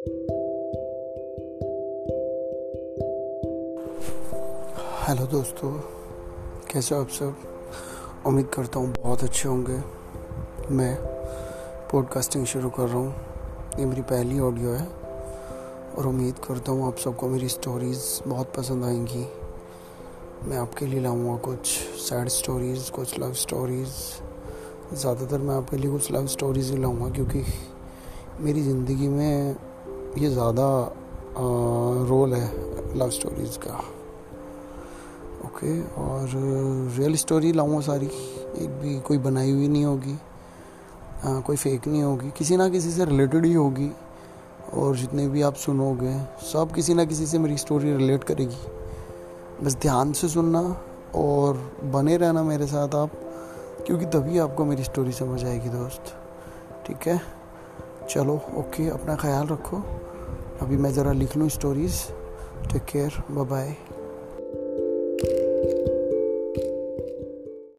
Hello दोस्तों, कैसे हो आप सब? उम्मीद करता हूँ बहुत अच्छे होंगे। मैं पॉडकास्टिंग शुरू कर रहा हूँ। ये मेरी पहली ऑडियो है और उम्मीद करता हूँ आप सबको मेरी स्टोरीज़ बहुत पसंद आएँगी। मैं आपके लिए लाऊँगा कुछ सैड स्टोरीज़ कुछ लव स्टोरीज़ ज़्यादातर मैं आपके लिए कुछ लव स्टोरीज़ ही लाऊँगा क्योंकि मेरी ज़िंदगी में ये ज़्यादा रोल है लव स्टोरीज़ का। ओके और रियल स्टोरी लाऊँगा सारी। एक भी कोई बनाई हुई नहीं होगी। कोई फेक नहीं होगी। किसी ना किसी से रिलेटेड ही होगी। और जितने भी आप सुनोगे, सब किसी ना किसी से मेरी स्टोरी रिलेट करेगी। बस ध्यान से सुनना और बने रहना मेरे साथ आप, क्योंकि तभी आपको मेरी स्टोरी समझ आएगी दोस्त। ठीक है? चलो ओके अपना ख्याल रखो। अभी मैं ज़रा लिख लूँ stories take care bye bye